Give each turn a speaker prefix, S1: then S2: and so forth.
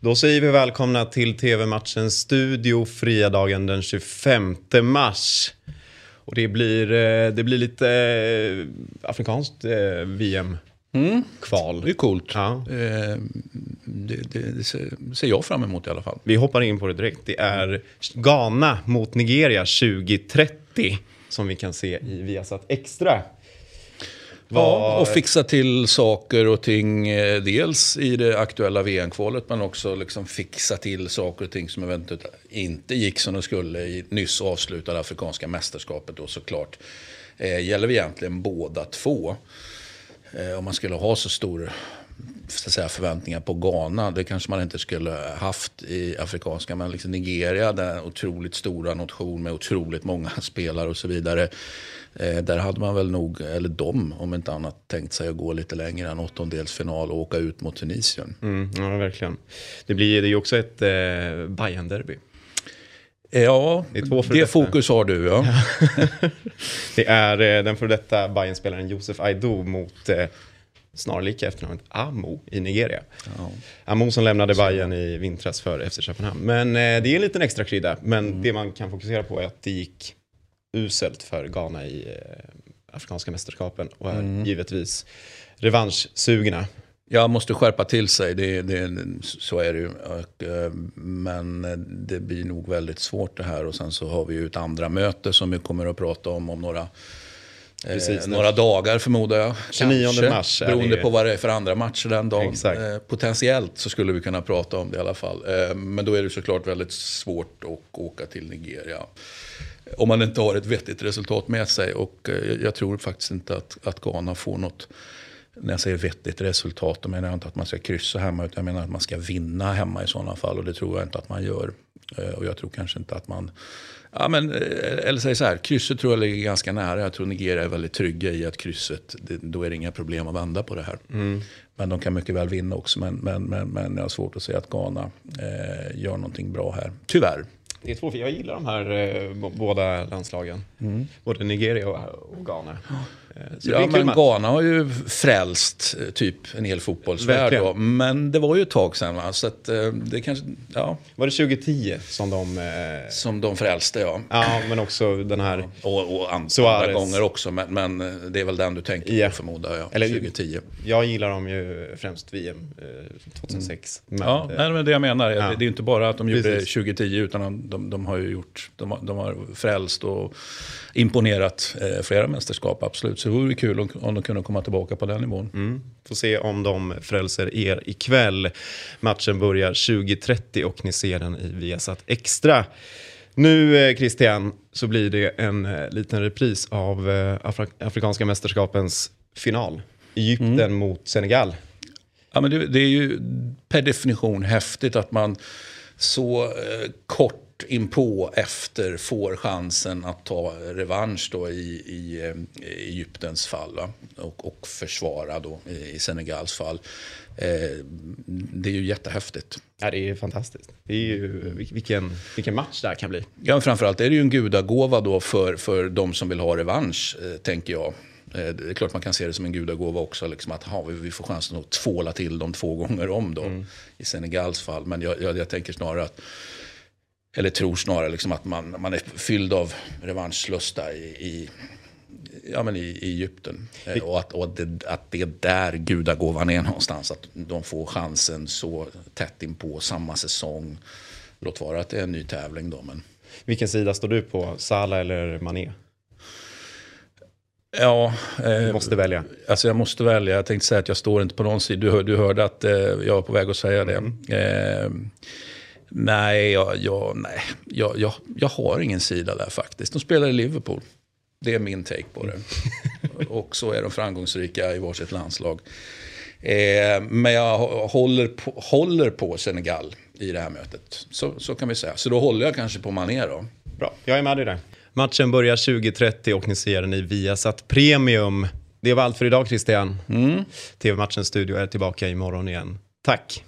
S1: Då säger vi välkomna till TV-matchens studio fredagen den 25 mars. Och det blir, eh, det blir lite eh, afrikanskt eh, VM-kval.
S2: Det är coolt.
S1: Ja.
S2: Eh, det, det, det ser jag fram emot i alla fall.
S1: Vi hoppar in på det direkt. Det är Ghana mot Nigeria 2030 som vi kan se i Viasat Extra.
S2: Ja, och fixa till saker och ting, eh, dels i det aktuella VM-kvalet, men också liksom fixa till saker och ting som eventuellt inte gick som de skulle i nyss avslutade afrikanska mästerskapet då såklart. Eh, gäller vi egentligen båda två. Eh, om man skulle ha så stor så säga, förväntningar på Ghana, det kanske man inte skulle haft i afrikanska, men liksom Nigeria, den otroligt stora nation med otroligt många spelare och så vidare. Eh, där hade man väl nog, eller de om inte annat, tänkt sig att gå lite längre än åttondelsfinal och åka ut mot Tunisien.
S1: Mm, ja, verkligen. Det blir ju också ett eh, Bayern-derby.
S2: Ja,
S1: Det
S2: det fokus har du ja.
S1: Det är eh, den före detta Bayern-spelaren Josef Aido mot eh, snarlika efternamnet Amo i Nigeria.
S2: ja.
S1: Amo som lämnade Bayern i vintras för FC Köpenhamn. Men eh, det är en liten extra krydda. Men
S2: Mm.
S1: det man kan fokusera på är att det gick uselt för Ghana i eh, Afrikanska mästerskapen och är
S2: Mm.
S1: givetvis revanschsugna.
S2: Jag måste skärpa till sig, det, det, så är det ju. Eh, men det blir nog väldigt svårt det här. Och sen så har vi ju ett andra möte som vi kommer att prata om om några,
S1: Precis,
S2: eh, några dagar förmodar jag.
S1: 29
S2: Kanske,
S1: mars
S2: Beroende
S1: det-
S2: på vad det är för andra matcher den dagen. Eh, potentiellt så skulle vi kunna prata om det i alla fall. Eh, men då är det såklart väldigt svårt att åka till Nigeria. Om man inte har ett vettigt resultat med sig. Och eh, jag tror faktiskt inte att, att Ghana får något när jag säger vettigt resultat, då menar jag inte att man ska kryssa hemma, utan jag menar att man ska vinna hemma i sådana fall. Och det tror jag inte att man gör. Eh, Och jag tror kanske inte att man... Ja, men, eh, eller säg så här, krysset tror jag ligger ganska nära. Jag tror Nigeria är väldigt trygga i att krysset, det, då är det inga problem att vända på det här. Men de kan mycket väl vinna också. Men, men, men, men jag har svårt att säga att Ghana eh, gör någonting bra här. Tyvärr.
S1: Det är två, jag gillar de här eh, båda landslagen. Både Nigeria och, och Ghana. Eh, så
S2: Ja, men. Ghana har ju frälst eh, typ en hel fotbollsvärld. Då. Men det var ju ett tag sedan. Va? Så att, eh, det kanske, ja,
S1: Var det 2010 som de... Eh,
S2: som de frälste ja.
S1: ja, men också den här...
S2: Och, och andra,
S1: Suarez.
S2: gånger också. Men, men det är väl den du tänker
S1: Ja.
S2: på förmodar jag.
S1: Eller-
S2: 2010.
S1: Jag gillar dem ju främst VM eh, 2006. Men,
S2: Ja,
S1: eh,
S2: nej, men det jag menar.
S1: Ja.
S2: Det, det är inte bara att de gjorde
S1: Precis.
S2: 2010 utan de, de, har ju gjort, de, har- de har frälst och imponerat eh, flera mästerskap absolut. Så det vore kul om, om de kunde komma tillbaka på den nivån.
S1: Mm. Får se om de frälser er ikväll. Matchen börjar 20.30 och ni ser den i Viasat Extra. Nu eh, Christian så blir det en eh, liten repris av eh, Afri- Afrikanska mästerskapens final. Egypten
S2: Mm.
S1: mot Senegal.
S2: Ja, men det, det är ju per definition häftigt att man så eh, kort inpå efter får chansen att ta revansch då i, i, eh, i Egyptens fall va? Och, och försvara då i, Senegals fall. Eh, det är ju jättehäftigt.
S1: Ja, det är fantastiskt. Det är ju, vil- vilken, vilken match det här kan bli.
S2: Ja, men framförallt är det ju en gudagåva då för, för de som vill ha revansch, eh, tänker jag. Eh, Det är klart man kan se det som en gudagåva också, liksom att ha, vi- får chansen att tvåla till dem två gånger om då, i Senegals fall. Men jag, jag, jag tänker snarare att, eller tror snarare liksom att man, man är fylld av revanschlusta i, i, ja, men i, i Egypten. Eh, Och, att, och att, det, att det är där gudagåvan är någonstans. Att de får chansen så tätt in på samma säsong. Låt vara att det är en ny tävling då, men
S1: Vilken sida står du på? Salah eller Mané?
S2: Ja,
S1: Du
S2: eh,
S1: måste välja.
S2: alltså jag måste välja. Jag tänkte säga att jag står inte på någon sida. Du, du hörde att eh, jag var på väg att säga det. Eh, nej, jag, jag, nej jag, jag, jag har ingen sida där faktiskt. De spelar i Liverpool. Det är min take på det. Och så är de framgångsrika i varsitt landslag. Eh, men jag hå- håller på, håller på Senegal i det här mötet. Så, så kan vi säga. Så då håller jag kanske på Mané då.
S1: Bra, jag är med dig där. Matchen börjar 20.30 och ni ser den i Viasat Premium. Det var allt för idag Christian. TV-matchens studio är tillbaka imorgon igen. Tack!